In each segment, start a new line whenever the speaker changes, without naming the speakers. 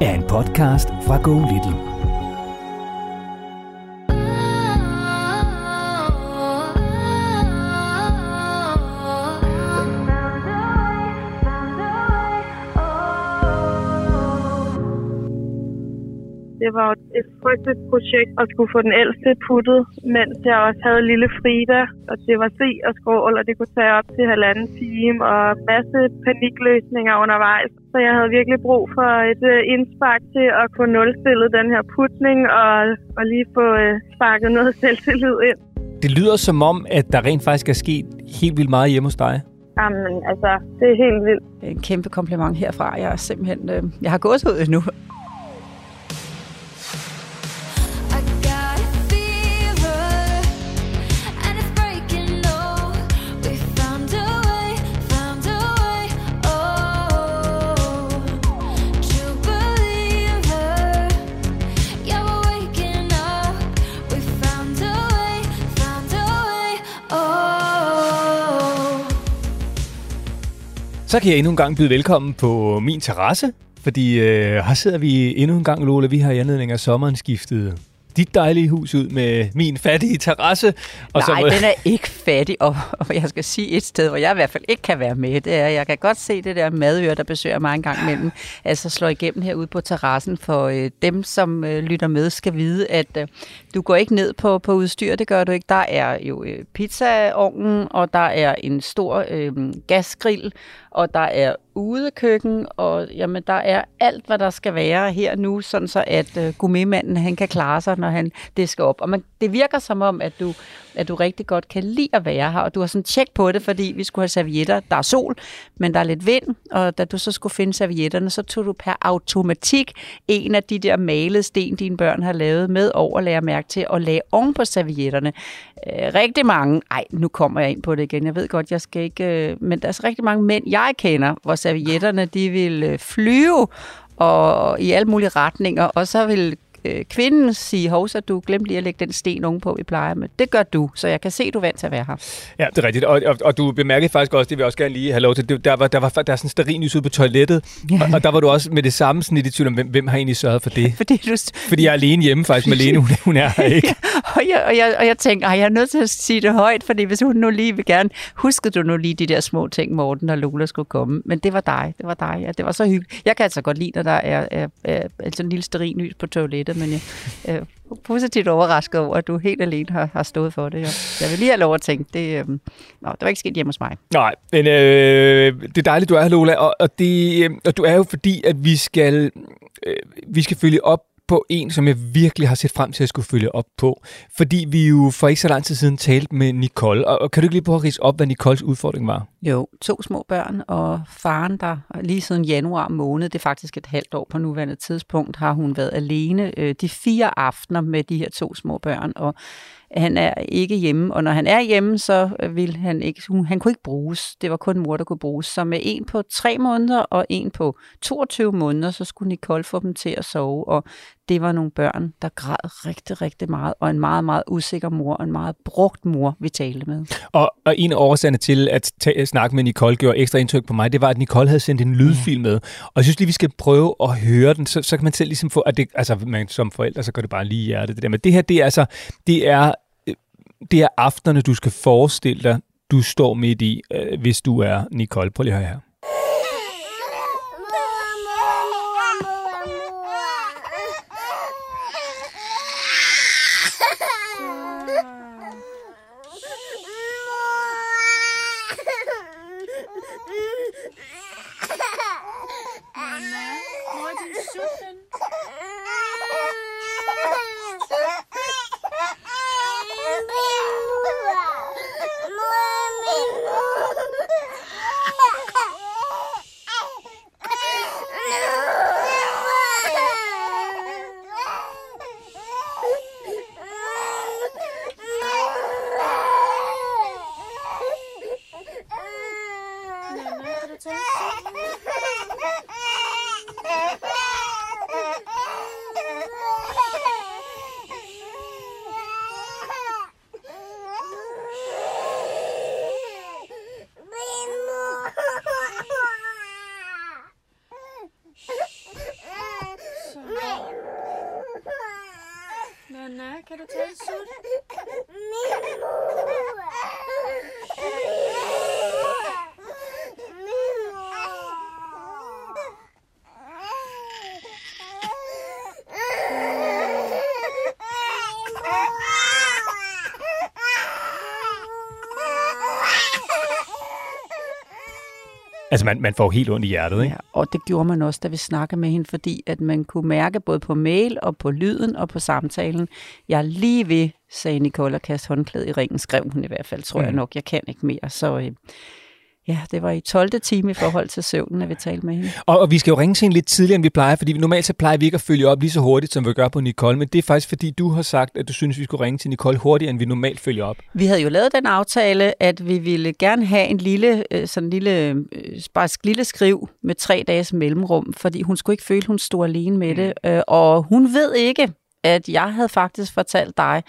er en podcast fra Go Little.
Det var et frygteligt projekt at skulle få den ældste puttet, mens jeg også havde lille Frida, og det var se og skrål, og det kunne tage op til halvanden time, og masse panikløsninger undervejs. Så jeg havde virkelig brug for et øh, indspark til at kunne nulstille den her putning, og, og lige få øh, sparket noget selvtillid ind.
Det lyder som om, at der rent faktisk er sket helt vildt meget hjemme hos dig.
Jamen, altså, det er helt vildt.
En kæmpe kompliment herfra. Jeg er simpelthen... Øh, jeg har gået ud nu.
Så kan jeg endnu en gang byde velkommen på min terrasse, fordi øh, her sidder vi endnu en gang, Lola. Vi har i anledning af sommeren skiftet dit dejlige hus ud med min fattige terrasse.
Og
så
Nej,
må-
den er ikke fattig, og, og jeg skal sige et sted, hvor jeg i hvert fald ikke kan være med, det er, jeg kan godt se det der madøre, der besøger mig en gang imellem, altså slår igennem herude på terrassen, for øh, dem, som øh, lytter med, skal vide, at øh, du går ikke ned på, på udstyr, det gør du ikke. Der er jo øh, pizzaovnen, og der er en stor øh, gasgrill, og der er udekøkken, og jamen, der er alt, hvad der skal være her nu, sådan så at øh, gourmetmanden, han kan klare sig, når han det skal op. Og man, det virker som om, at du, at du rigtig godt kan lide at være her, og du har sådan tjek på det, fordi vi skulle have servietter. Der er sol, men der er lidt vind, og da du så skulle finde servietterne, så tog du per automatik en af de der malede sten, dine børn har lavet med over, lære mærke til, og lagde oven på servietterne. Øh, rigtig mange, ej, nu kommer jeg ind på det igen, jeg ved godt, jeg skal ikke, øh, men der er så rigtig mange mænd, jeg kender, hvor servietterne, de vil øh, flyve, og i alle mulige retninger, og så vil øh, kvinden sige, hov, så du glemte lige at lægge den sten ovenpå, vi plejer med. Det gør du, så jeg kan se, du er vant til at være her.
Ja, det er rigtigt. Og, og, og du bemærkede faktisk også, det vil jeg også gerne lige have lov til, det, der var, der var, der var sådan en stearinlys ude på toilettet,
Ja.
og, og, der var du også med det samme sådan lidt i tvivl om, hvem, hvem har egentlig sørget for det?
Fordi du,
Fordi jeg er alene hjemme faktisk med Lene, hun, hun er her ikke.
og, jeg, og, jeg, og jeg tænker, jeg er nødt til at sige det højt, fordi hvis hun nu lige vil gerne, huskede du nu lige de der små ting, Morten og Lola skulle komme. Men det var dig, det var dig, ja, det var så hyggeligt. Jeg kan altså godt lide, når der er, er, er, er altså en lille stearinlys på toilettet, men jeg er positivt overrasket over, at du helt alene har, har stået for det. Ja. Jeg vil lige have lov at tænke, det, øh, nå, det var ikke sket hjemme hos mig.
Nej, men øh, det er dejligt, du er her, Lola, og, og, det, øh, og du er jo fordi, at vi skal, øh, vi skal følge op på en, som jeg virkelig har set frem til at skulle følge op på. Fordi vi jo for ikke så lang tid siden talte med Nicole, og, og kan du ikke lige prøve at rise op, hvad Nicoles udfordring var?
Jo, to små børn, og faren, der lige siden januar måned, det er faktisk et halvt år på nuværende tidspunkt, har hun været alene øh, de fire aftener med de her to små børn, og han er ikke hjemme, og når han er hjemme, så vil han ikke, hun, han kunne ikke bruges. Det var kun mor, der kunne bruges. Så med en på tre måneder og en på 22 måneder, så skulle Nicole få dem til at sove, og det var nogle børn, der græd rigtig, rigtig meget, og en meget, meget usikker mor, og en meget brugt mor, vi talte med.
Og, og en af årsagerne til at ta- snakke med Nicole gjorde ekstra indtryk på mig, det var, at Nicole havde sendt en lydfil med. Og jeg synes lige, vi skal prøve at høre den, så, så kan man selv ligesom få, at det, altså man, som forældre, så går det bare lige i hjertet. Det der. Men det her, det er altså, det er, øh, det er aftenerne, du skal forestille dig, du står midt i, øh, hvis du er Nicole. Prøv lige her.
Nana, kan
Altså, man, man får helt ondt i hjertet, ikke?
Ja, og det gjorde man også, da vi snakkede med hende, fordi at man kunne mærke både på mail og på lyden og på samtalen, jeg er lige ved, sagde Nicole, at kaste håndklædet i ringen, skrev hun i hvert fald, tror mm. jeg nok, jeg kan ikke mere. Så øh, ja, det var i 12. time i forhold til søvnen, at vi talte med hende.
Og, og vi skal jo ringe til hende lidt tidligere, end vi plejer, fordi normalt så plejer vi ikke at følge op lige så hurtigt, som vi gør på Nicole, men det er faktisk fordi, du har sagt, at du synes, vi skulle ringe til Nicole hurtigere, end vi normalt følger op.
Vi havde jo lavet den aftale, at vi ville gerne have en lille, øh, sådan en lille, øh, bare et lille skriv med tre dages mellemrum, fordi hun skulle ikke føle, at hun stod alene med det. Øh, Og hun ved ikke, at jeg havde faktisk fortalt dig,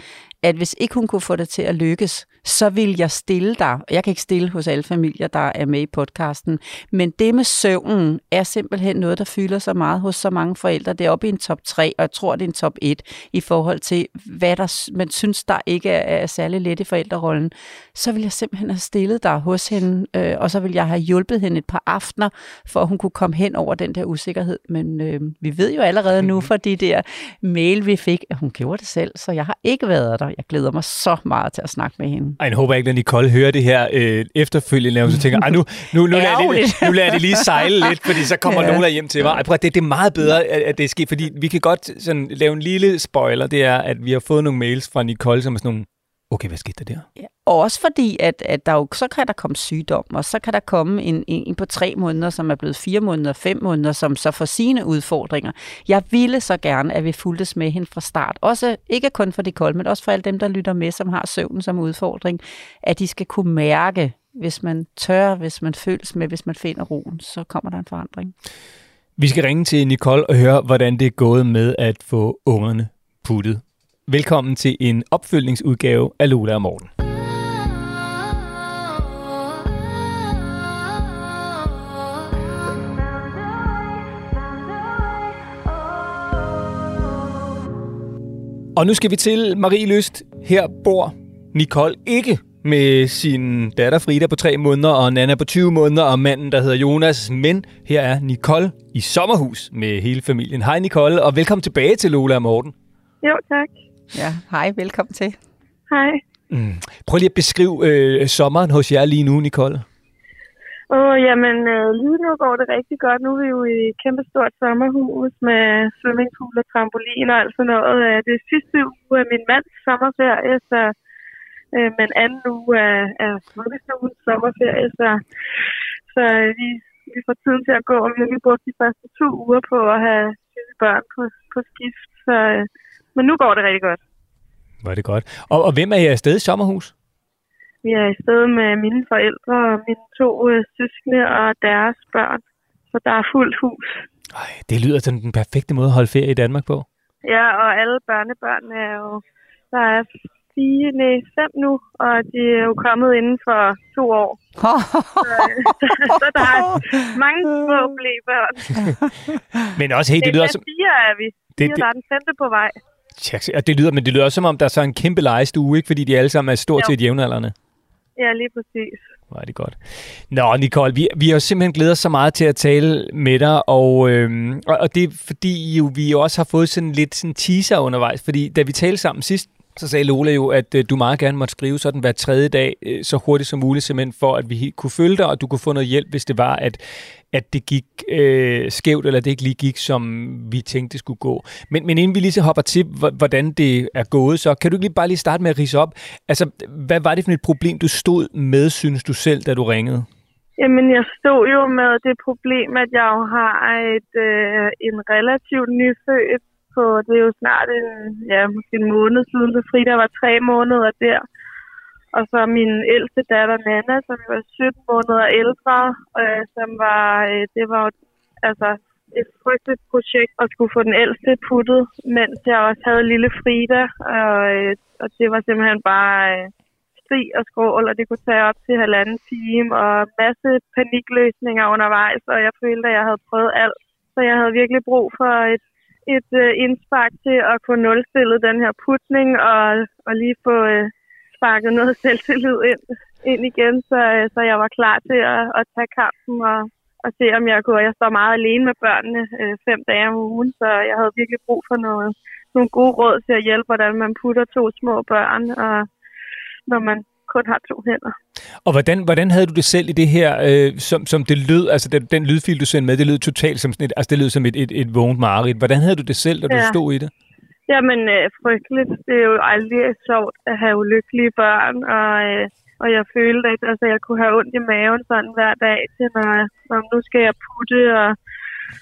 at hvis ikke hun kunne få det til at lykkes, så vil jeg stille dig. Jeg kan ikke stille hos alle familier, der er med i podcasten, men det med søvnen er simpelthen noget, der fylder så meget hos så mange forældre. Det er oppe i en top 3, og jeg tror, det er en top 1 i forhold til, hvad der, man synes, der ikke er, er særlig let i forældrerollen. Så vil jeg simpelthen have stillet dig hos hende, øh, og så vil jeg have hjulpet hende et par aftener, for at hun kunne komme hen over den der usikkerhed. Men øh, vi ved jo allerede nu fra de der mail, vi fik, at hun gjorde det selv, så jeg har ikke været der. Jeg glæder mig så meget til at snakke med hende.
Ej, jeg håber ikke, at Nicole hører det her øh, efterfølgende, og så tænker, Ej, nu, nu, nu, lader jeg det, nu lader jeg det lige sejle lidt, fordi så kommer
Ja.
nogen der hjem til mig. Ej, prøv, det, det er meget bedre, at, at det er sket, fordi vi kan godt sådan, lave en lille spoiler, det er, at vi har fået nogle mails fra Nicole, som er sådan nogle, okay, hvad skete der der?
Ja. Og også fordi, at, at der jo, så kan der komme sygdom, og så kan der komme en, en, en på tre måneder, som er blevet fire måneder, fem måneder, som så får sine udfordringer. Jeg ville så gerne, at vi fuldtes med hende fra start. Også ikke kun for de kolde, men også for alle dem, der lytter med, som har søvnen som udfordring, at de skal kunne mærke, hvis man tør, hvis man føles med, hvis man finder roen, så kommer der en forandring.
Vi skal ringe til Nicole og høre, hvordan det er gået med at få ungerne puttet. Velkommen til en opfølgningsudgave af Lola og Morten. Og nu skal vi til Marie Lyst. Her bor Nicole ikke med sin datter Frida på 3 måneder og Nana på 20 måneder og manden, der hedder Jonas. Men her er Nicole i sommerhus med hele familien. Hej Nicole, og velkommen tilbage til Lola og Morten.
Jo, tak.
Ja, hej, velkommen til.
Hej.
Mm. Prøv lige at beskrive øh, sommeren hos jer lige nu, Nicole.
Åh, jamen, øh, lige nu går det rigtig godt. Nu er vi jo i et kæmpe stort sommerhus med swimmingpool og trampolin og alt sådan noget. Øh, Det er sidste uge af min mands sommerferie, så, øh, men anden uge er, er vuggestuens sommerferie, så, så øh, vi, vi får tiden til at gå. Og vi har lige brugt de første to uger på at have syge børn på, på skift, så, øh, men nu går det rigtig godt.
Var det godt. Og, og hvem er I afsted i sommerhus?
Vi er i stedet med mine forældre og mine to øh, søskende og deres børn. Så der er fuldt hus.
Ej, det lyder som den perfekte måde at holde ferie i Danmark på.
Ja, og alle børnebørnene er jo... Der er fire, nej, fem nu, og de er jo kommet inden for to år. Så der er mange små blæbørn.
Men også, hey, det lyder som...
fire er vi. Fire,
det-
der er den femte på vej.
Tjek, og det lyder, men det lyder også som om, der er så en kæmpe legestue, ikke? Fordi de alle sammen er stort
Jo.
set jævnaldrende.
Ja, lige præcis.
Hvor er det godt. Nå, Nicole, vi, vi har simpelthen glædet os så meget til at tale med dig, og, øhm, og, og det er fordi, jo, vi også har fået sådan lidt sådan teaser undervejs, fordi da vi talte sammen sidst, så sagde Lola jo, at øh, du meget gerne måtte skrive sådan hver tredje dag, øh, så hurtigt som muligt, simpelthen for, at vi kunne følge dig, og du kunne få noget hjælp, hvis det var, at, at det gik øh, skævt, eller det ikke lige gik, som vi tænkte, det skulle gå. Men, men inden vi lige så hopper til, hvordan det er gået, så kan du ikke lige bare lige starte med at rise op. Altså, hvad var det for et problem, du stod med, synes du selv, da du ringede?
Jamen, jeg stod jo med det problem, at jeg jo har et, øh, en relativt nyfødt på, det er jo snart en, ja, måske en måned siden, så Frida var tre måneder der. Og så min ældste datter Nana, som var 17 måneder ældre, øh, som var, øh, det var altså et frygteligt projekt at skulle få den ældste puttet, mens jeg også havde lille Frida, og, øh, og det var simpelthen bare øh, strig og skrål, og det kunne tage op til halvanden time, og masse panikløsninger undervejs, og jeg følte, at jeg havde prøvet alt. Så jeg havde virkelig brug for et, et øh, indspark til at få nulstillet den her putning, og, og lige få øh, sparket noget selvtillid ind, ind igen, så, øh, så jeg var klar til at, at tage kampen og, og se, om jeg kunne. Jeg står meget alene med børnene øh, fem dage om ugen, så jeg havde virkelig brug for noget, nogle gode råd til at hjælpe, hvordan man putter to små børn, og når man kun har to hænder.
Og hvordan, hvordan havde du det selv i det her, øh, som, som det lød, altså den, den lydfil, du sendte med, det lød totalt som sådan et, altså det lød som et, et, et vågent mareridt. Hvordan havde du det selv, da du
Ja.
stod i det?
Jamen, øh, frygteligt. Det er jo aldrig sjovt at have ulykkelige børn, og, øh, og jeg følte, at altså, jeg kunne have ondt i maven sådan hver dag, til når, når nu skal jeg putte, og,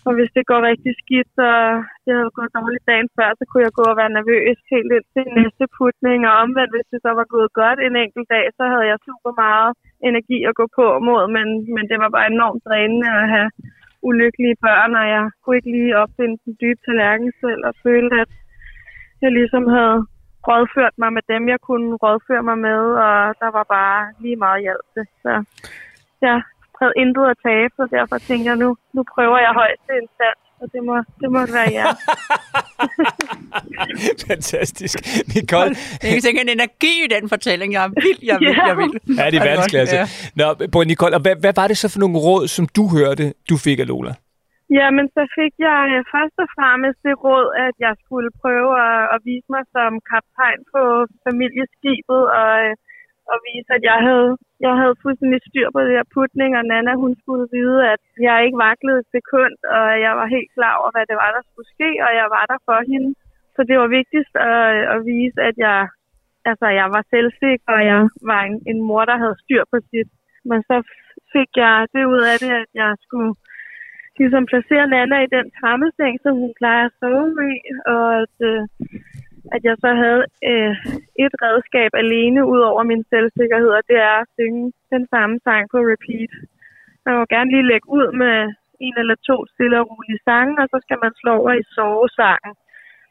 og hvis det går rigtig skidt, så det havde gået dårligt dagen før, så kunne jeg gå og være nervøs helt ind til næste putning, og omvendt, hvis det så var gået godt en enkelt dag, så havde jeg super meget energi at gå på mod, men, men det var bare enormt drænende at have ulykkelige børn, og jeg kunne ikke lige opfinde den dybe tallerken selv, og følte, at jeg ligesom havde rådført mig med dem, jeg kunne rådføre mig med, og der var bare lige meget hjælp til. Så ja, havde intet at tabe, så derfor tænkte jeg, nu, nu prøver jeg højeste instans, og det må, det må være jer.
Fantastisk. Nicole,
Jeg tænker en energi i den fortælling. Jeg er vild, jeg vild, jeg er vild.
ja, det er verdensklasse.
Ja.
Nå, Britt Nicole, og hvad, hvad var det så for nogle råd, som du hørte, du fik af Lola?
Jamen, så fik jeg øh, først og fremmest det råd, at jeg skulle prøve at, at vise mig som kaptajn på familieskibet, og, øh, og vise, at jeg havde, jeg havde fuldstændig styr på det her putning, og Nana, hun skulle vide, at jeg ikke vaklede et sekund, og jeg var helt klar over, hvad det var, der skulle ske, og jeg var der for hende. Så det var vigtigst at, at vise, at jeg, altså, jeg var selvsikker, og jeg var en, en mor, der havde styr på sit. Men så fik jeg det ud af det, at jeg skulle ligesom placere Nana i den trammeseng, som hun plejer at sove i, og at, øh, at jeg så havde øh, et redskab alene ud over min selvsikkerhed, og det er at synge den samme sang på repeat. Man må gerne lige lægge ud med en eller to stille og rolige sange, og så skal man slå over i sovesangen.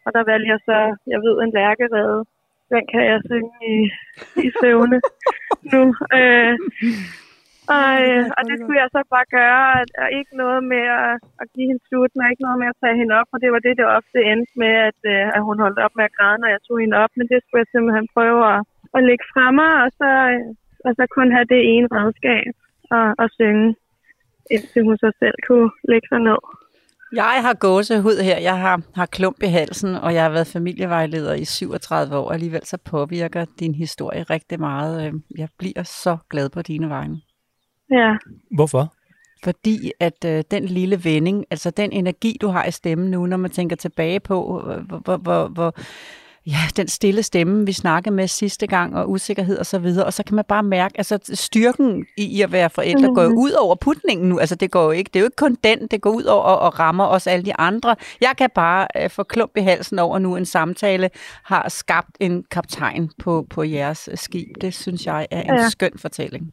Og der vælger jeg så, jeg ved, en lærkerede. Den kan jeg synge i, i søvne nu. Øh, og, øh, og det skulle jeg så bare gøre, og, og ikke noget med at, at give hende slutten, og ikke noget med at tage hende op, og det var det, det ofte endte med, at, øh, at hun holdt op med at græde, når jeg tog hende op, men det skulle jeg simpelthen prøve at, at lægge fra mig, og så, øh, og så kun have det ene redskab og, og synge, indtil hun så selv kunne lægge sig ned.
Jeg har gåsehud her. Jeg har, har klump i halsen, og jeg har været familievejleder i 37 år. Alligevel så påvirker din historie rigtig meget. Jeg bliver så glad på dine vegne.
Ja,
Hvorfor?
Fordi at øh, den lille vending, altså den energi, du har i stemmen nu, når man tænker tilbage på, øh, hvor, hvor, hvor, hvor ja, den stille stemme, vi snakkede med sidste gang, og usikkerhed og så videre, og så kan man bare mærke, altså styrken i, i at være forældre mm. går jo ud over putningen nu, altså det går jo ikke, det er jo ikke kun den, det går ud over og, og rammer os alle de andre. Jeg kan bare øh, få klump i halsen over nu, en samtale har skabt en kaptajn på, på jeres skib. Det synes jeg er en
Ja.
skøn fortælling.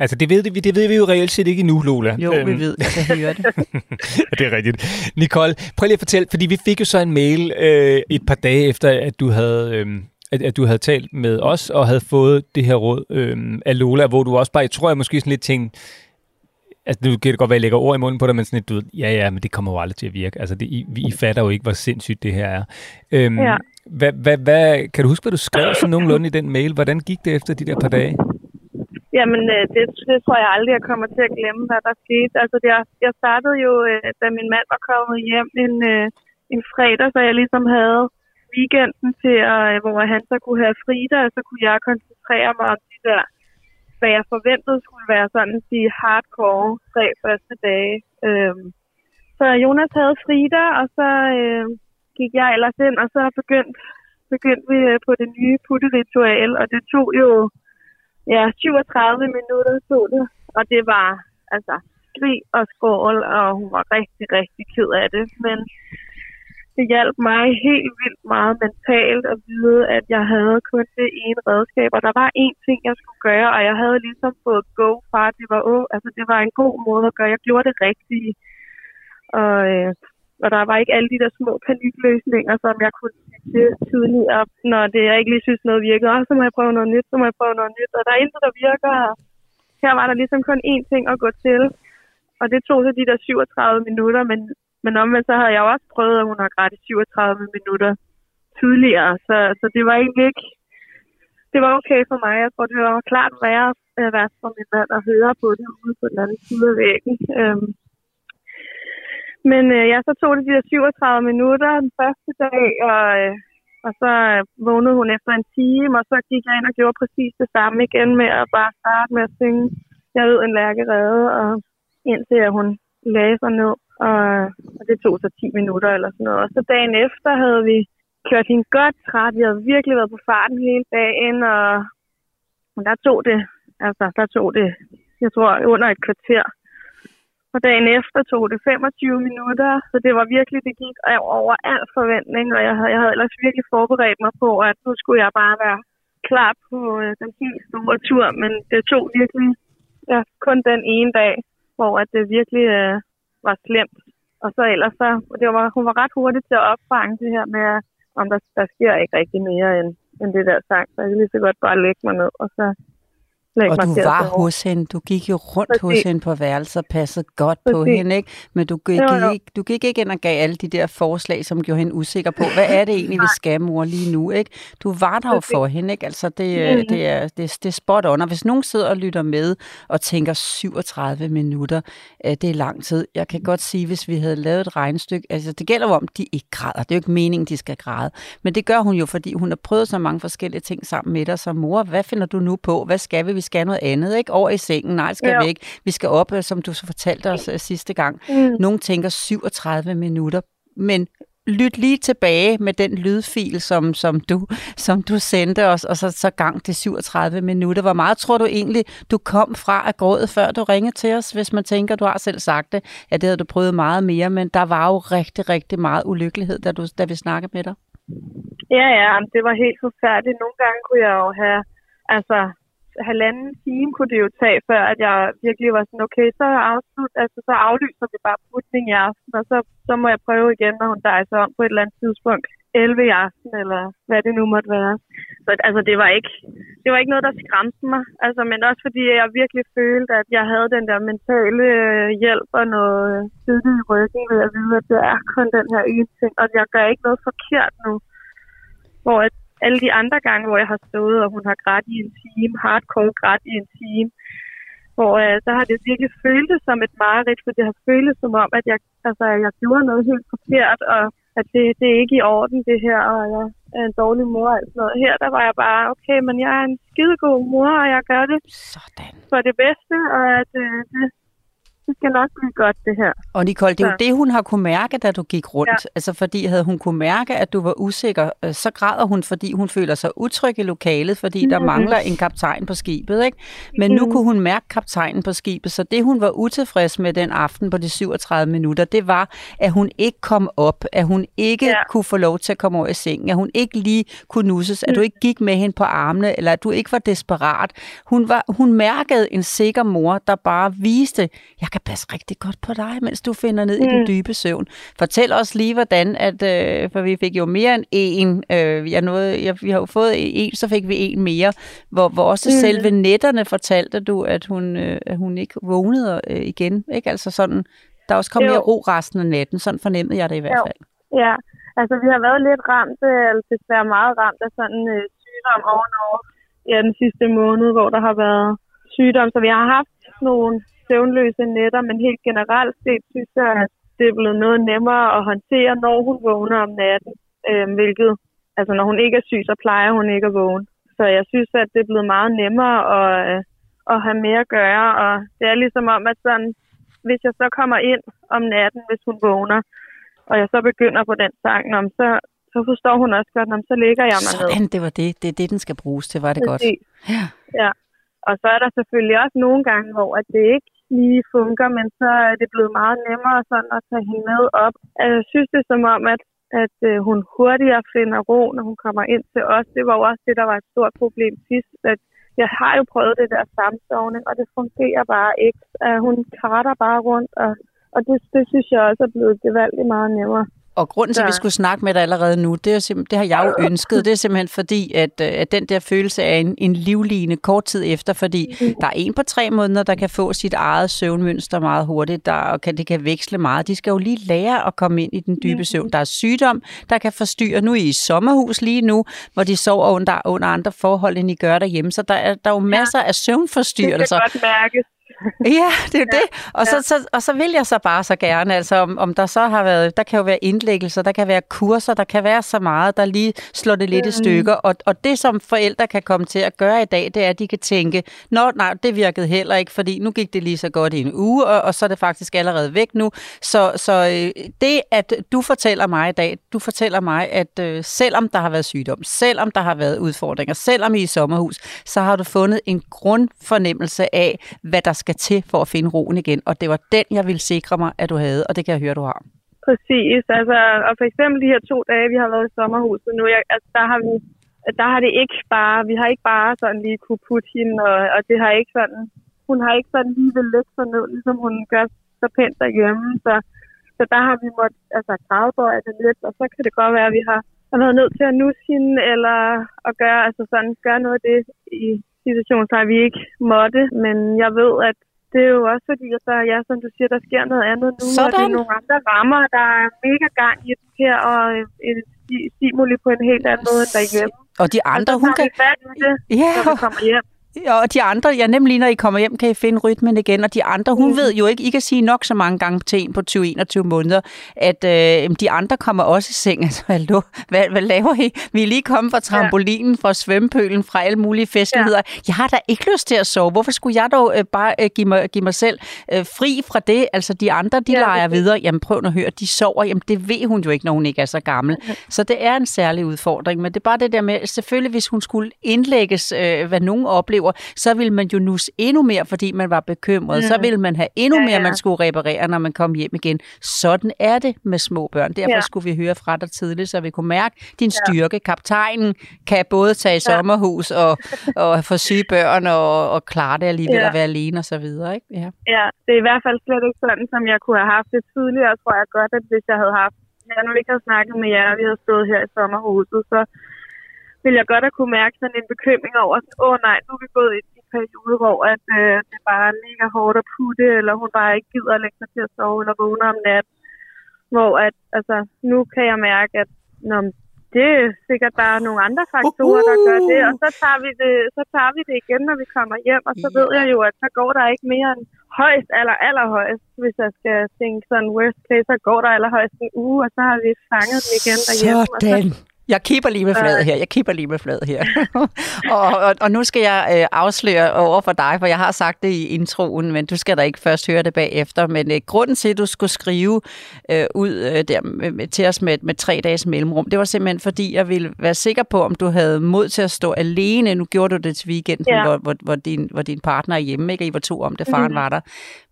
Altså, det ved, vi, det ved vi jo reelt set ikke endnu, Lola.
Jo,
Øhm,
vi ved, jeg kan høre det.
Det er rigtigt. Nicole, prøv lige at fortælle, fordi vi fik jo så en mail øh, et par dage efter, at du havde... Øh, at, at du havde talt med os og havde fået det her råd øh, af Lola, hvor du også bare, jeg tror jeg måske sådan lidt tænkte, altså nu kan det godt være, at jeg lægger ord i munden på dig, men sådan lidt, du ved, ja ja, men det kommer jo aldrig til at virke. Altså det, I, vi I fatter jo ikke, hvor sindssygt det her er. Øhm,
Ja.
hvad, hvad, hvad, kan du huske, hvad du skrev sådan nogenlunde i den mail? Hvordan gik det efter de der par dage?
Jamen, øh, det, det tror jeg aldrig, jeg kommer til at glemme, hvad der skete. Altså, det, jeg startede jo, øh, da min mand var kommet hjem en, øh, en fredag, så jeg ligesom havde weekenden til, at, hvor han så kunne have Frida, og så kunne jeg koncentrere mig om de der, hvad jeg forventede skulle være sådan de hardcore tre første dage. Øhm, så Jonas havde Frida, og så øh, gik jeg ellers ind, og så begyndte, begyndte vi på det nye putteritual, og det tog jo ja, 37 minutter stod det, og det var altså skrig og skål, og hun var rigtig, rigtig ked af det, men det hjalp mig helt vildt meget mentalt at vide, at jeg havde kun det ene redskab, og der var én ting, jeg skulle gøre, og jeg havde ligesom fået go fra, det var, oh, altså, det var en god måde at gøre. Jeg gjorde det rigtige, og, øh, og der var ikke alle de der små panikløsninger, som jeg kunne sige tidligere, når det, jeg ikke lige synes noget virkede. Oh, så må jeg prøve noget nyt, så må jeg prøve noget nyt, og der er intet, der virker. Her var der ligesom kun én ting at gå til, og det tog så de der 37 minutter, men, men omvendt så havde jeg også prøvet, at hun har gratis 37 minutter tidligere, så, så det var egentlig ikke, det var okay for mig. Jeg tror, det var klart værre, øh, værst for min mand at høre på det ude på den anden side af væggen. Øhm, men øh, ja, så tog det de der 37 minutter den første dag, og, øh, og så øh, vågnede hun efter en time, og så gik jeg ind og gjorde præcis det samme igen med at bare starte med at synge Jeg ved en lærkerede, og indtil at hun lagde sig ned, og, og det tog så 10 minutter eller sådan noget. Og så dagen efter havde vi kørt hende godt træt. Vi havde virkelig været på farten hele dagen, og, og der tog det, altså der tog det, jeg tror, under et kvarter. Og dagen efter tog det 25 minutter, så det var virkelig, det gik over al forventning, og jeg havde, jeg havde ellers virkelig forberedt mig på, at nu skulle jeg bare være klar på øh, den helt store tur, men det tog virkelig ja, kun den ene dag, hvor at det virkelig øh, var slemt. Og så ellers så, det var, hun var ret hurtig til at opfange det her med, om der, der sker ikke rigtig mere end, end det der sang, så jeg kan lige så godt bare lægge mig ned, og så
og du var hos hende, du gik jo rundt hos
Præcis.
hende på værelset og passede godt på
Præcis.
hende, ikke? Men du gik,
Jo, jo.
ikke, du gik ikke ind og gav alle de der forslag, som gjorde hende usikker på, hvad er det egentlig, vi skal, mor, lige nu, ikke? Du var der jo
Præcis.
for hende, ikke? Altså, det, er-
Mhm.
det, er, det, det er spot on. Og hvis nogen sidder og lytter med og tænker 37 minutter, øh, det er lang tid. Jeg kan godt sige, hvis vi havde lavet et regnestykke, altså det gælder jo om, de ikke græder. Det er jo ikke meningen, de skal græde. Men det gør hun jo, fordi hun har prøvet så mange forskellige ting sammen med dig. Så mor, hvad finder du nu på? Hvad skal vi? Vi skal noget andet, ikke? Over i sengen. Nej, skal
Ja.
vi ikke. Vi skal op, øh, som du så fortalte os øh, sidste gang.
Mm.
Nogle tænker 37 minutter, men lyt lige tilbage med den lydfil, som, som, du, som du sendte os, og så, så gang til 37 minutter. Hvor meget tror du egentlig, du kom fra at gråde, før du ringede til os, hvis man tænker, du har selv sagt det, ja, det havde du prøvet meget mere, men der var jo rigtig, rigtig meget ulykkelighed, da, du, da vi snakkede med dig.
Ja, ja, det var helt forfærdeligt. Nogle gange kunne jeg jo have, altså halvanden time kunne det jo tage, før at jeg virkelig var sådan, okay, så, afslut, altså, så aflyser vi bare putning i aften, og så, så må jeg prøve igen, når hun dejser om på et eller andet tidspunkt. 11 i aften, eller hvad det nu måtte være. Så altså, det var ikke, det var ikke noget, der skræmte mig. Altså, men også fordi jeg virkelig følte, at jeg havde den der mentale øh, hjælp og noget øh, støtte i ryggen ved at vide, at det er kun den her ene ting, og jeg gør ikke noget forkert nu. Hvor at alle de andre gange, hvor jeg har stået, og hun har grædt i en time, hardcore grædt i en time, hvor øh, så har det virkelig føltes som et mareridt, for det har føltes som om, at jeg, altså, jeg gjorde noget helt forkert, og at det, det er ikke i orden, det her, og jeg er en dårlig mor og sådan noget. Her, der var jeg bare, okay, men jeg er en skidegod mor, og jeg gør det
Sådan.
for det bedste, og at øh, det, det skal nok blive godt, det her.
Og Nicole, det er jo det, hun har kunne mærke, da du gik rundt.
Ja.
Altså fordi havde hun kunne mærke, at du var usikker, øh, så græder hun, fordi hun føler sig utryg i lokalet, fordi der
Mhm.
mangler en kaptajn på skibet. Ikke? Men nu
Mhm.
kunne hun mærke kaptajnen på skibet, så det hun var utilfreds med den aften på de 37 minutter, det var, at hun ikke kom op, at hun ikke
Ja.
kunne få lov til at komme over i sengen, at hun ikke lige kunne nusses, at du
Mm.
ikke gik med hende på armene, eller at du ikke var desperat. Hun, var, hun mærkede en sikker mor, der bare viste, jeg kan passe rigtig godt på dig, mens du finder ned i den
Mm.
dybe søvn. Fortæl os lige, hvordan, at, øh, for vi fik jo mere end en, øh, jeg nåede, jeg, vi har jo fået en, så fik vi en mere, hvor, hvor også
Mm.
selve netterne fortalte du, at hun, øh, at hun ikke vågnede øh, igen. Ikke? Altså sådan, der er også kommet
Jo.
mere ro resten af natten, sådan fornemmede jeg det i hvert
Jo.
fald.
Ja, altså vi har været lidt ramt, øh, eller desværre meget ramt af sådan øh, sygdom ovenover ja, den sidste måned, hvor der har været sygdom. Så vi har haft nogle søvnløse nætter, men helt generelt set synes jeg, at det er blevet noget nemmere at håndtere, når hun vågner om natten, øh, hvilket altså når hun ikke er syg, så plejer hun ikke at vågne. Så jeg synes, at det er blevet meget nemmere at, øh, at have mere at gøre, og det er ligesom om, at sådan, hvis jeg så kommer ind om natten, hvis hun vågner, og jeg så begynder på den sang, om, så, så forstår hun også godt, om, så ligger jeg mig ned.
Sådan, det var det. Det er det, den skal bruges til. Var det godt?
Præcis.
Ja.
Ja. Og så er der selvfølgelig også nogle gange, hvor at det ikke lige fungerer, men så er det blevet meget nemmere sådan at tage hende med op. Altså, jeg synes det er som om, at, at øh, hun hurtigere finder ro, når hun kommer ind til os. Det var jo også det, der var et stort problem sidst, at jeg har jo prøvet det der samsovning, og det fungerer bare ikke. Altså, hun karter bare rundt, og, og det, det synes jeg også er blevet gevaldigt meget nemmere.
Og grunden til, at vi skulle snakke med dig allerede nu, det, er det har jeg jo ønsket. Det er simpelthen fordi, at, øh, at den der følelse er en, en livline kort tid efter, fordi der er en på tre måneder, der kan få sit eget søvnmønster meget hurtigt, der, og kan, det kan veksle meget. De skal jo lige lære at komme ind i den dybe søvn. Der er sygdom, der kan forstyrre. Nu er I i sommerhus lige nu, hvor de sover under, under andre forhold, end I gør derhjemme. Så der er, der er jo masser af
Det kan
søvnforstyrrelser.
godt mærkes.
Ja, det er jo det. Og, så, så, og så vil jeg så bare så gerne, altså om, om der så har været, der kan jo være indlæggelser, der kan være kurser, der kan være så meget, der lige slår det lidt i stykker. Og, og det, som forældre kan komme til at gøre i dag, det er, at de kan tænke, nå nej, det virkede heller ikke, fordi nu gik det lige så godt i en uge, og, og så er det faktisk allerede væk nu. Så, så øh, det, at du fortæller mig i dag, du fortæller mig, at øh, selvom der har været sygdom, selvom der har været udfordringer, selvom I er i sommerhus, så har du fundet en grundfornemmelse af, hvad der skal til for at finde roen igen. Og det var den, jeg ville sikre mig, at du havde, og det kan jeg høre, du har.
Præcis, altså, og for eksempel de her to dage, vi har været i sommerhuset nu, jeg, altså, der har vi, der har det ikke bare, vi har ikke bare sådan lige kunne putte hende, og, og det har ikke sådan, hun har ikke sådan lige vil lægge sig ned, ligesom hun gør så pænt derhjemme, så, så der har vi måttet, altså, gradbøje det lidt, og så kan det godt være, at vi har, har været nødt til at nusse hende, eller at gøre, altså sådan, gøre noget af det i situationen, så har vi ikke måtte, men jeg ved, at det er jo også fordi, at der, ja, som du siger, der sker noget andet nu, og det
Sådan.
er nogle andre rammer, der er mega gang i det her, og øh, en sti- stimuli på en helt anden måde end derhjemme.
Og de andre,
og
hun kan...
det,
Ja,
vi kommer hjem.
Og de andre, ja, nemlig når I kommer hjem, kan I finde rytmen igen. Og de andre, hun ved jo ikke, I kan sige nok så mange gange til en på 20-21 måneder, at øh, de andre kommer også i seng. Altså, hallo, hvad, hvad laver I? Vi er lige kommet fra trampolinen, fra svømmepølen, fra alle mulige festligheder. Ja. Jeg har da ikke lyst til at sove. Hvorfor skulle jeg dog øh, bare øh, give, mig, give mig selv øh, fri fra det? Altså, de andre, de ja,
Ja,
leger
præcis.
videre. Jamen, prøv at høre, de sover. Jamen, det ved hun jo ikke, når hun ikke er så gammel. Så det er en særlig udfordring. Men det er bare det der med, selvfølgelig, hvis hun skulle indlægges, øh, hvad nogen oplever, så ville man jo nus endnu mere, fordi man var bekymret. Mm. Så ville man have endnu
Ja,
mere,
ja.
man skulle reparere, når man kom hjem igen. Sådan er det med små børn. Derfor
Ja.
skulle vi høre fra dig tidligt, så vi kunne mærke din styrke. Kaptajnen kan både tage i sommerhus og, og få syge børn og, og klare det alligevel
Ja.
at være alene og så videre. Ikke? Ja.
Ja, det er i hvert fald slet ikke sådan, som jeg kunne have haft det tidligere, tror jeg godt, at hvis jeg havde haft, jeg nu ikke havde snakket med jer, og vi havde stået her i sommerhuset, så ville jeg godt have kunne mærke sådan en bekymring over, sådan, åh nej, nu er vi gået ind i en periode, hvor at, øh, det bare er mega hårdt at putte, eller hun bare ikke gider at lægge sig til at sove, eller vågne om natten. Hvor at, altså, nu kan jeg mærke, at nå, det er sikkert bare nogle andre faktorer, der gør det, og så tager vi det, så tager vi det igen, når vi kommer hjem, og så
Ja.
ved jeg jo, at så går der ikke mere end højst eller allerhøjst, hvis jeg skal tænke sådan worst case, så går der allerhøjst en uge, og så har vi fanget den igen derhjemme. Og så,
Sådan. Jeg kipper lige med fladet her. Jeg kipper lige med fladet her. og, og, og nu skal jeg øh, afsløre over for dig, for jeg har sagt det i introen, men du skal da ikke først høre det bagefter. Men øh, grunden til, at du skulle skrive øh, ud øh, der med, til os med, med tre dages mellemrum, det var simpelthen fordi, jeg ville være sikker på, om du havde mod til at stå alene. Nu gjorde du det til weekenden,
Ja.
hvor, hvor, hvor, din, hvor din partner er hjemme, ikke? I var to om det, faren var der.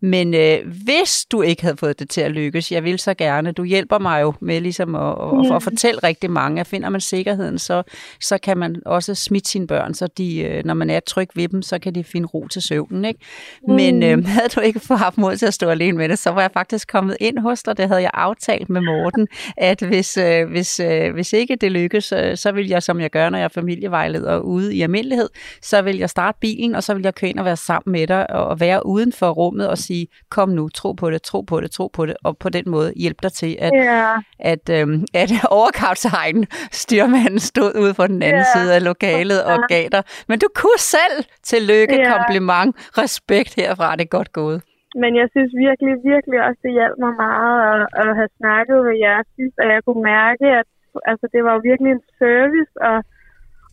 Men øh, hvis du ikke havde fået det til at lykkes, jeg vil så gerne, du hjælper mig jo med ligesom at, at, at fortælle rigtig mange, at finder man sikkerheden, så, så kan man også smitte sine børn, så de, øh, når man er tryg ved dem, så kan de finde ro til søvnen. Ikke? Men øh, havde du ikke fået haft mod til at stå alene med det, så var jeg faktisk kommet ind hos dig, det havde jeg aftalt med Morten, at hvis, øh, hvis, øh, hvis ikke det lykkes, øh, så vil jeg, som jeg gør, når jeg er familievejleder ude i almindelighed, så vil jeg starte bilen, og så vil jeg køre ind og være sammen med dig, og være uden for rummet og sige, kom nu, tro på det, tro på det, tro på det, og på den måde hjælpe dig til, at,
ja,
at, øhm, at overkaptajnen, styrmanden, stod ude på den anden
Ja.
side af lokalet og gav dig. Men du kunne selv. Tillykke,
Ja.
kompliment, respekt herfra. Det er godt gået.
Men jeg synes virkelig, virkelig også, det hjalp mig meget at, at have snakket med jer sidst, og jeg kunne mærke, at altså det var virkelig en service at,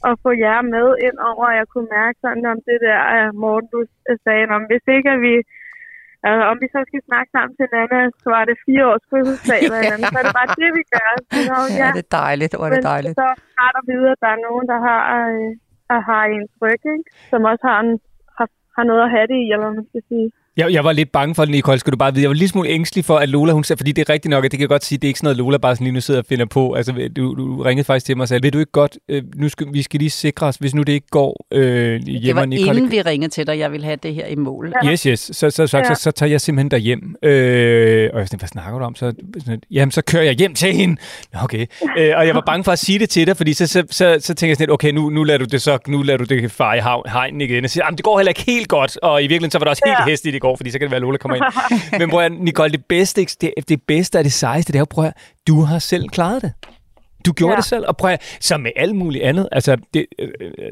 at få jer med ind over, og jeg kunne mærke sådan om det der, Morten, du sagde, om hvis ikke at vi, altså, om vi så skal snakke sammen til Nana, så var det fire års fødselsdag,
Ja.
ja. så er det bare det, vi gør. Så, nå,
Ja, det er dejligt. Hvor er det
men
dejligt.
så er det rart at der er nogen, der har, øh, der har en tryk, ikke? som også har, en, har, har noget at have det i, eller hvad man skal sige.
Jeg, jeg var lidt bange for det, Nicole, skal du bare vide. Jeg var lidt smule ængstelig for, at Lola, hun sagde, fordi det er rigtigt nok, at det kan jeg godt sige, det er ikke sådan noget, Lola bare sådan lige nu sidder og finder på. Altså, du, du ringede faktisk til mig og sagde, ved du ikke godt, øh, nu skal, vi skal lige sikre os, hvis nu det ikke går øh, hjemme,
Det var
og Nicole
inden vi ringede til dig, jeg ville have det her i mål.
Yes, yes. Så, så, så, så,
Ja.
så, så tager jeg simpelthen derhjem. Øh, og jeg sådan, hvad snakker du om? Så, sådan, jamen, så kører jeg hjem til hende. Okay. Øh, og jeg var bange for at sige det til dig, fordi så, så, så, så tænker jeg sådan lidt, okay, nu, nu lader du det så, nu lader du det fare i hegnen igen. Og siger, jamen, det går heller ikke helt godt. Og i virkeligheden, så var det også helt
Ja.
hæsligt i går, fordi så kan det være, at Lola kommer ind. Men prøv at, Nicole, det bedste, det, det bedste af det sejeste, det er jo, prøv at, du har selv klaret det. Du gjorde ja. Det selv, og prøv at, så med alt muligt andet, altså det, øh,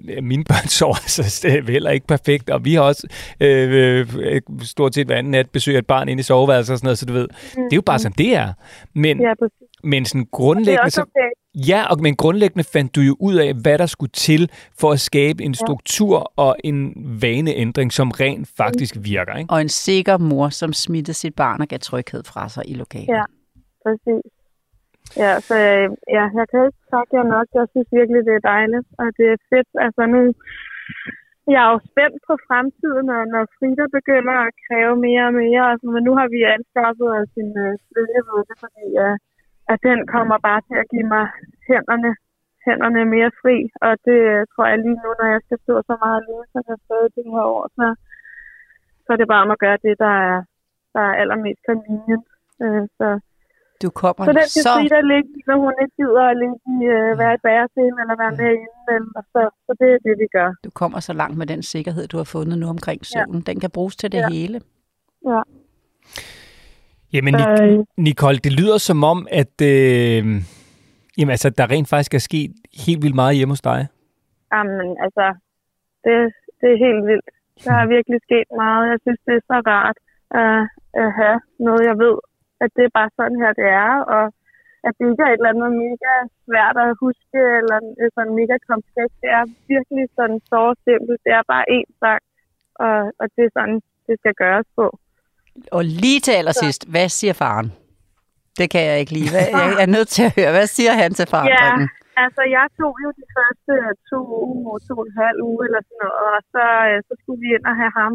øh, mine børn sover altså det er heller ikke perfekt, og vi har også øh, øh, stort set hver anden nat besøg et barn inde i soveværelset og sådan noget, så du ved, det er jo bare som det er. Men,
Ja, præcis.
men sådan
Det er
grundlæggende,
også
så,
okay.
Ja, og, men grundlæggende fandt du jo ud af, hvad der skulle til for at skabe en struktur og en vaneændring, som rent faktisk virker, ikke?
Og en sikker mor, som smittede sit barn og gav tryghed fra sig i lokalet.
Ja. Præcis. Ja, så øh, ja, jeg kan ikke takke jer nok. Jeg synes virkelig, det er dejligt, og det er fedt. Altså nu, jeg er jo spændt på fremtiden, og når Frida begynder at kræve mere og mere. Altså, men nu har vi anskaffet os en øh, svedjevåde, fordi øh, at den kommer bare til at give mig hænderne, hænderne mere fri. Og det øh, tror jeg lige nu, når jeg skal stå så meget alene, som jeg har stået det her år, så, så er det bare om at gøre det, der er, der er allermest convenient. Øh, så
Du kommer
så den
så...
Frida ligge, i, når hun ikke gider at ligge i, øh, være i bærescene eller være med inde. Eller, så, så det er det, vi gør.
Du kommer så langt med den sikkerhed, du har fundet nu omkring søvnen. Den kan bruges til det
Ja.
hele.
Ja.
Jamen, Nic-
øh,
Nicole, det lyder som om, at øh, jamen, altså, der rent faktisk er sket helt vildt meget hjemme hos dig.
jamen, altså, det, det er helt vildt. Der er virkelig sket meget. Jeg synes, det er så rart at, at have noget, jeg ved, at det er bare sådan her, det er. Og at det ikke er et eller andet mega svært at huske, eller sådan mega komplekst. Det er virkelig sådan så simpelt. Det er bare én sang, og, og det er sådan, det skal gøres på.
Og lige til allersidst, hvad siger faren? Det kan jeg ikke lide. Hvad- Jeg er nødt til at høre. Hvad siger han til forandringen?
Altså, jeg tog jo de første to uger, to og en halv uge eller sådan noget, og så, øh, så skulle vi ind og have ham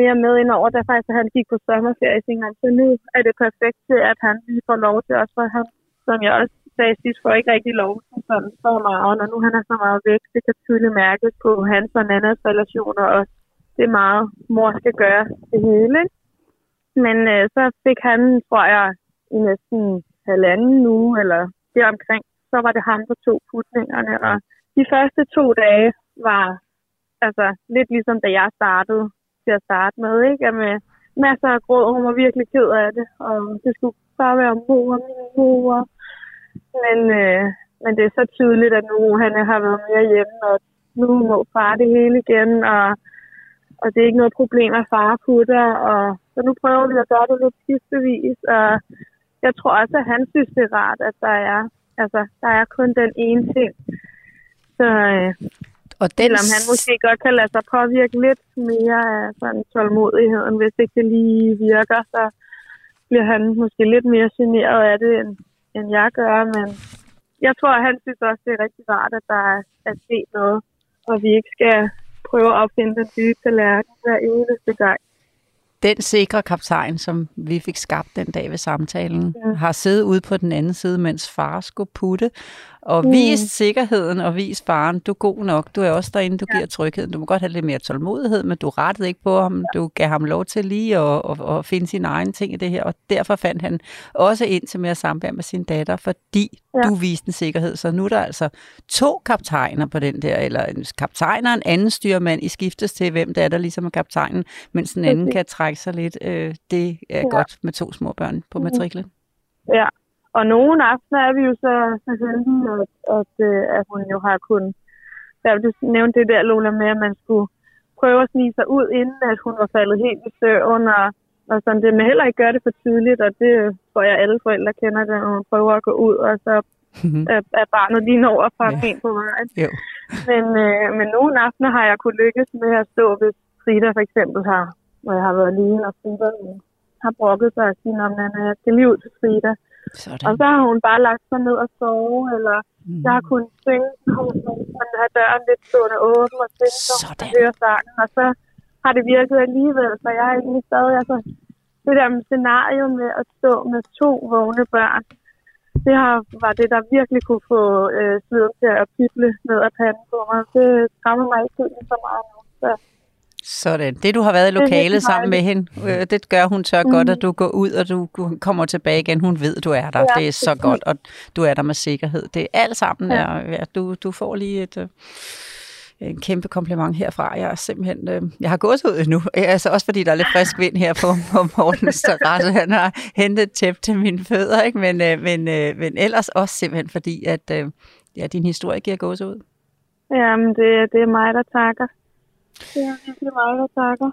mere med ind over, da faktisk han gik på sommerferie. Tænkte, så nu er det perfekt til, at han lige får lov til os, for han, som jeg også sagde sidst, får ikke rigtig lov til sådan så meget, og nu han er så meget væk, det kan tydeligt mærkes på hans og Nannas relationer, og det er meget, mor skal gøre det hele. ikke? Men øh, så fik han, tror jeg, i næsten halvanden uge, eller deromkring, så var det ham, der tog putningerne. Og de første to dage var altså lidt ligesom da jeg startede til at starte med, ikke? Og med masser af gråd, hun var virkelig ked af det, og det skulle bare være mor, min mor. Men, øh, men det er så tydeligt, at nu han har været mere hjemme, og nu må far det hele igen, og, og det er ikke noget problem, at far putter, og så nu prøver vi at gøre det lidt skiftevis, og jeg tror også, at han synes, det er rart, at der er, altså, der er kun den ene ting. Så øh,
Og den,
selvom han måske godt kan lade sig påvirke lidt mere af sådan tålmodigheden, hvis ikke det lige virker, så bliver han måske lidt mere generet af det, end, end jeg gør. Men jeg tror, at han synes også, det er rigtig rart, at der er, er sket noget, og vi ikke skal prøve at opfinde den dybe tallerken hver eneste gang.
den sikre kaptajn, som vi fik skabt den dag ved samtalen, ja. har siddet ude på den anden side, mens far skulle putte, og
Mm.
vist sikkerheden og vist faren, du er god nok, du er også derinde, du giver trygheden. Du må godt have lidt mere tålmodighed, men du rettede ikke på ham, du gav ham lov til lige at, at, at finde sine egne ting i det her, og derfor fandt han også ind til mere samvær med sin datter, fordi ja. Du viste en sikkerhed. Så nu er der altså to kaptajner på den der, eller en kaptajn og en anden styrmand, I skiftes til, hvem det er, der ligesom er kaptajnen, mens den anden
Præcis.
kan trække sig lidt. Øh, det er ja. Godt med to små børn på matriklen.
Ja, og nogle aftener er vi jo så, så heldige, at, at, øh, at hun jo har kunnet... Der du nævnte det der, Lola, med, at man skulle prøve at snige sig ud, inden at hun var faldet helt i søvn, og, og sådan det, men heller ikke gøre det for tidligt, og det tror jeg, alle forældre kender det, når man prøver at gå ud, og så at, at barnet lige når at fange
Ja.
en på vejen.
Jo.
Men, øh, men nogle aftener har jeg kunne lykkes med at stå, hvis Frida for eksempel har, hvor jeg har været alene, og Frida øh, har brokket sig og sige, om jeg skal lige ud til Frida. Og
Sådan.
så har hun bare lagt sig ned og sove, eller
Mm.
jeg har kunnet synge, kunne have døren lidt stående åben og synge, kan høre sangen. Og så har det virket alligevel, så jeg er egentlig stadig, altså, det der med scenario med at stå med to vågne børn, det har, var det, der virkelig kunne få øh, sveden til at pible ned ad panden på mig. Det skræmmer mig ikke så meget nu. Så
Sådan. Det, du har været i lokalet sammen med hende, øh, det gør hun tør
Mhm.
godt, at du går ud, og du kommer tilbage igen. Hun ved, du er der.
Ja,
det er så godt, og du er der med sikkerhed. Det er alt sammen.
Ja.
Er, ja, du, du får lige et... En kæmpe kompliment herfra. Jeg er simpelthen, øh, jeg har gået ud nu, øh, altså også fordi der er lidt frisk vind her på, på Mortens terrasse. Han har hentet tæp til mine fødder, ikke? Men, øh, men, øh, men ellers også simpelthen fordi, at øh, ja, din historie giver gås ud.
jamen, det, det er mig, der takker. Det er virkelig mig, der takker.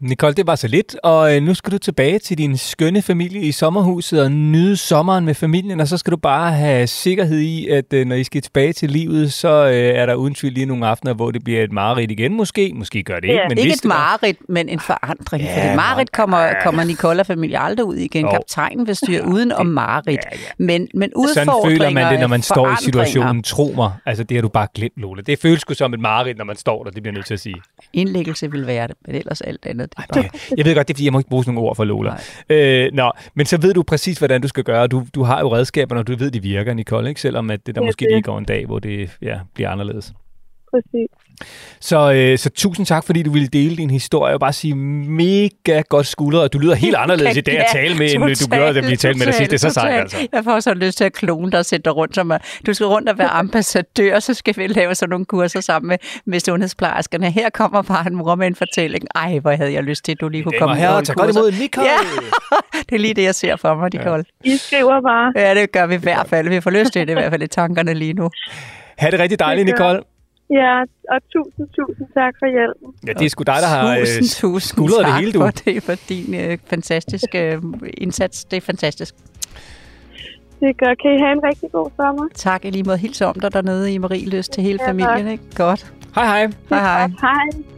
Nicole, det var så lidt, og øh, nu skal du tilbage til din skønne familie i sommerhuset og nyde sommeren med familien, og så skal du bare have sikkerhed i, at øh, når I skal tilbage til livet, så øh, er der uden tvivl lige nogle aftener, hvor det bliver et mareridt igen måske. Måske gør det ikke,
Ja.
men
Ikke et mareridt, men en forandring.
Ja,
fordi mareridt kommer, kommer Nicole og familie aldrig ud igen. Kaptajnen vil styre uden om mareridt.
Ja, ja.
Men, men udfordringer,
Sådan føler man det, når man står i situationen. Tro mig. Altså, det har du bare glemt, Lola. Det føles sgu som et mareridt, når man står der. Det bliver jeg nødt til at sige.
Indlæggelse vil være det, men ellers alt andet.
Ej, det, jeg ved godt, det er, fordi jeg må ikke bruge sådan nogle ord for Lola.
Nej.
Øh, nå, men så ved du præcis, hvordan du skal gøre. Du, du har jo redskaberne, og du ved, de virker, Nicole. Ikke? Selvom at det der
Ja,
måske
det.
lige går en dag, hvor det ja, bliver anderledes.
Præcis.
Så, øh, så tusind tak, fordi du ville dele din historie. og bare sige mega godt skuldret. og Du lyder helt anderledes i dag at tale med, end øh, du gjorde, da vi talte med dig sidst. Det er så sejt, altså.
Jeg får så lyst til at klone dig og sætte dig rundt. Som, at du skal rundt og være ambassadør, så skal vi lave sådan nogle kurser sammen med, med sundhedsplejerskerne. Her kommer bare en mor med en fortælling. Ej, hvor havde jeg lyst til, at du lige kunne komme holde
tag godt imod Nicole.
Ja. Det er lige det, jeg ser for mig, Nicole.
I skriver bare.
Ja, det gør vi i hvert fald. Vi får lyst til det i hvert fald i tankerne lige nu.
Ha' det rigtig dejligt, Nicole.
Ja, og tusind, tusind tak for hjælpen.
Ja, det er sgu dig, der har øh,
Tusind, tusind
skuldret det hele, du.
for, det, for din øh, fantastiske øh, indsats. Det er fantastisk.
Det gør. Kan I have en rigtig god sommer?
Tak i lige måde. Hils om dig dernede i Marieløs til hele
Ja,
familien. Ikke? Godt.
Hej, hej.
Hej hej.
Hej.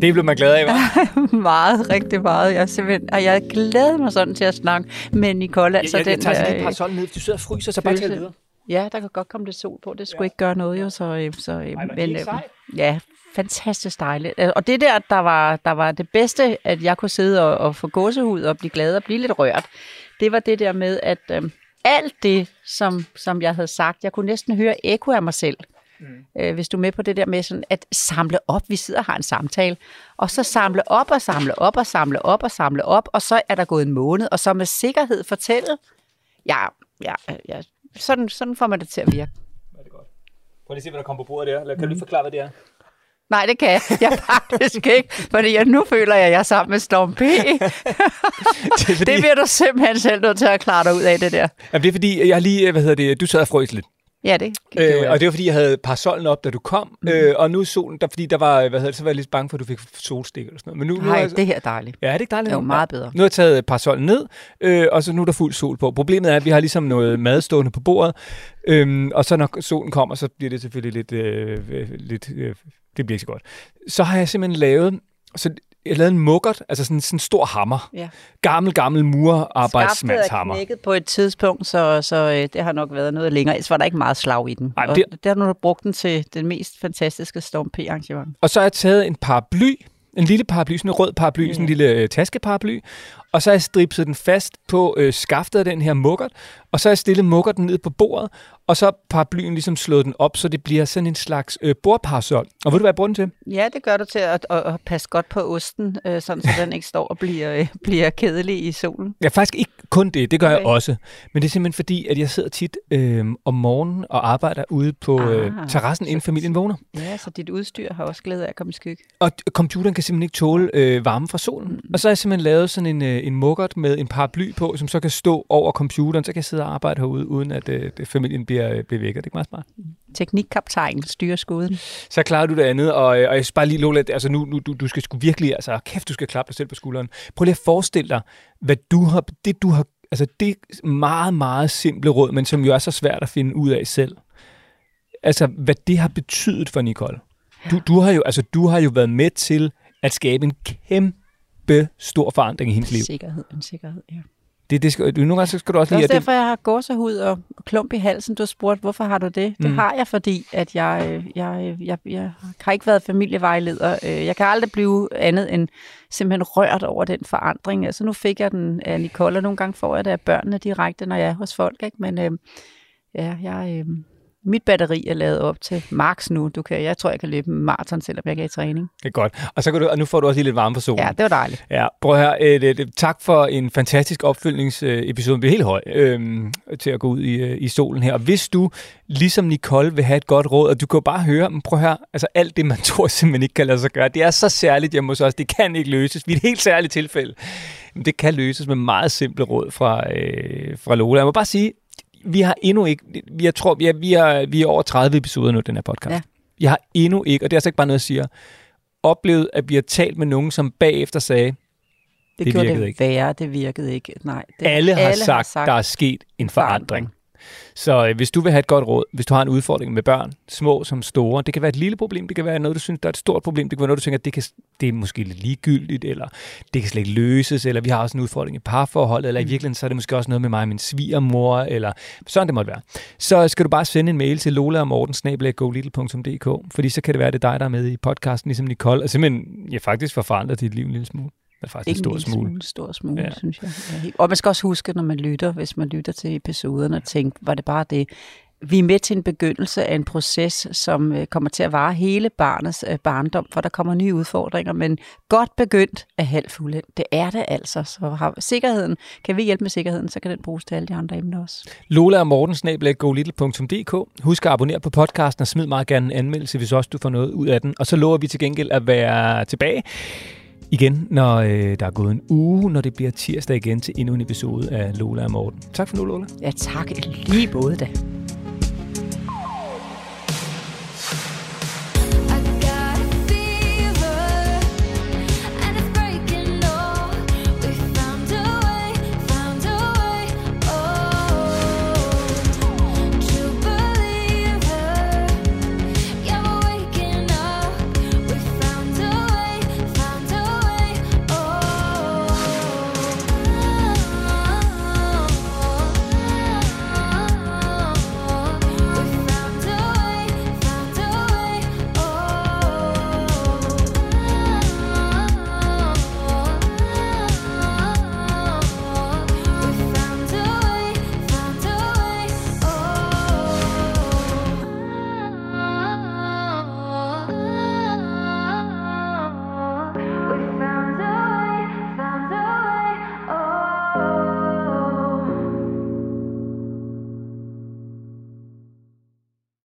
Det blev man glad af, hva'?
meget, rigtig meget. Jeg, simpelthen, og jeg glæder mig sådan til at snakke med Nicole. Altså,
jeg, jeg, jeg tager sådan
der,
lige et parasolen ned. Hvis du sidder og fryser, så bare tag videre.
Ja, der kan godt komme lidt sol på. Det skulle ja. ikke gøre noget jo. Så, øh, så, øh,
Ej, men er
ja, fantastisk dejligt. Øh, Og det der, der var, der var det bedste, at jeg kunne sidde og, og få gåsehud og blive glad og blive lidt rørt, det var det der med, at øh, alt det, som, som jeg havde sagt, jeg kunne næsten høre ekko af mig selv. Mm. Øh, hvis du er med på det der med sådan at samle op, vi sidder og har en samtale, og så samle op og samle op og samle op og samle op, og så er der gået en måned, og så med sikkerhed fortælle, ja, ja, ja sådan, sådan får man det til at virke.
Prøv lige at se, hvad der kommer på bordet der. Kan du lige forklare, hvad det er?
Nej, det kan jeg, jeg faktisk ikke, fordi jeg, nu føler jeg, at jeg er sammen med Storm P.
Det er fordi,
Det bliver du simpelthen selv nødt til at klare dig ud af, det der.
Jamen, det er fordi, jeg lige, hvad hedder det, du sad og frøs lidt.
Ja, det kan
Øh, og det var fordi, jeg havde parasollen op, da du kom. Mm. Øh, og nu er solen, der, fordi der var, hvad hedder det, så var jeg lidt bange for, at du fik solstik eller sådan noget. Men nu, nu
Nej,
er jeg,
det her er dejligt.
Ja, er det ikke dejligt?
Det er jo
nu?
meget bedre.
Nu har jeg taget parasollen ned, øh, og så nu er der fuld sol på. Problemet er, at vi har ligesom noget mad stående på bordet, øhm, og så når solen kommer, så bliver det selvfølgelig lidt, øh, øh, lidt øh, det bliver ikke så godt. Så har jeg simpelthen lavet, så jeg lavede en mukkert, altså sådan, sådan en stor hammer.
Ja.
Gammel, gammel
Skaftet er
murarbejdsmandshammer.
knækket på et tidspunkt, så, så øh, det har nok været noget længere. Ellers var der ikke meget slag i den.
Ej,
og
det-
det... der har du brugt den til den mest fantastiske Storm P-arrangement.
Og så har jeg taget en paraply, en lille paraply, sådan en rød paraply, sådan en lille øh, taskeparaply, og så har jeg stripset den fast på øh, skaftet af den her mukkert, og så har jeg stillet mukkerten ned på bordet, og så har paraplyen ligesom slået den op, så det bliver sådan en slags øh, bordparasol. Og ved du, hvad jeg bruger den til?
Ja, det gør du til at, at, at passe godt på osten, øh, sådan så den ikke står og bliver, øh, bliver kedelig i solen.
Ja, faktisk ikke kun det, det gør okay. jeg også. Men det er simpelthen fordi, at jeg sidder tit øh, om morgenen og arbejder ude på øh,
Ah,
terrassen, inden familien vågner.
Ja, så dit udstyr har også glæde af at komme i skygge.
Og computeren kan simpelthen ikke tåle øh, varme fra solen. Mm. Og så har jeg simpelthen lavet sådan en, øh, en mukkert med en paraply på, som så kan stå over computeren. Så kan jeg sidde og arbejde herude, uden at øh, det, familien bliver, øh, bliver vækket. Det er meget smart.
Teknikkaptajnen styrer skuden.
Så klarer du det andet, og, øh, og jeg synes bare lige, Lola, altså nu, nu du, du skal sgu virkelig, altså kæft, du skal klappe dig selv på skulderen. Prøv lige at forestille dig, hvad du har, det du har, altså det meget, meget simple råd, men som jo er så svært at finde ud af selv. Altså, hvad det har betydet for Nicole. Du, du, har jo, altså, du har jo været med til at skabe en kæmpe stor forandring i hendes liv.
Sikkerhed, en sikkerhed, ja.
Det, det skal, så skal du også
Det er
lige...
også
at
derfor, jeg har gåsehud og klump i halsen. Du har spurgt, hvorfor har du det? Det
Mm.
har jeg, fordi at jeg, øh, jeg, jeg, jeg har ikke været familievejleder. Øh, Jeg kan aldrig blive andet end simpelthen rørt over den forandring. Altså nu fik jeg den af Nicole, og nogle gange får jeg det af børnene direkte, når jeg er hos folk. Ikke? Men øh, ja, jeg, øh, mit batteri er lavet op til max nu. Du kan, jeg tror, jeg kan løbe en maraton, selvom jeg ikke er i træning.
Det er godt. Og, så kan du, og nu får du også lige lidt varme på solen.
Ja, det var dejligt.
Ja, prøv her. Øh, det, tak for en fantastisk opfølgningsepisode. Den bliver helt høj øh, til at gå ud i, øh, i solen her. Og hvis du, ligesom Nicole, vil have et godt råd, og du kan jo bare høre, men prøv her, altså alt det, man tror simpelthen ikke kan lade sig gøre, det er så særligt hjemme hos os. Det kan ikke løses. Vi er et helt særligt tilfælde. Men det kan løses med meget simple råd fra, øh, fra Lola. Jeg må bare sige, vi har endnu ikke, jeg tror, vi er, vi er, vi er over 30 episoder nu, den her podcast.
Ja.
Jeg har endnu ikke, og det er altså ikke bare noget, jeg siger, oplevet, at vi har talt med nogen, som bagefter sagde,
Det,
Det
gjorde
virkede
det
ikke.
værre, det virkede ikke. Nej, det,
alle har sagt, har sagt, der er sket en forandring. Så øh, hvis du vil have et godt råd, hvis du har en udfordring med børn, små som store, det kan være et lille problem, det kan være noget, du synes, der er et stort problem, det kan være noget, du tænker, det, kan, det er måske lidt ligegyldigt, eller det kan slet ikke løses, eller vi har også en udfordring i parforholdet, eller i virkeligheden så er det måske også noget med mig og min svigermor, eller sådan det måtte være. Så skal du bare sende en mail til lola og morten, fordi så kan det være, det er dig, der er med i podcasten, ligesom Nicole, og simpelthen, ja, faktisk får forandret dit liv en lille smule. Eller faktisk
Ikke
en stor smule.
smule. Stor smule,
Ja.
synes jeg. Ja, Og man skal også huske, når man lytter, hvis man lytter til episoderne, og tænke, var det bare det? Vi er med til en begyndelse af en proces, som øh, kommer til at vare hele barnets øh, barndom, for der kommer nye udfordringer, men godt begyndt er halvt fuldendt. Det er det altså. Så har sikkerheden, kan vi hjælpe med sikkerheden, så kan den bruges til alle de andre emner også.
Lola og Morten, golittle.dk. Husk at abonnere på podcasten og smid meget gerne en anmeldelse, hvis også du får noget ud af den. Og så lover vi til gengæld at være tilbage igen, når øh, der er gået en uge, når det bliver tirsdag igen til endnu en episode af Lola og Morten. Tak for nu, Lola.
Ja tak, lige både da.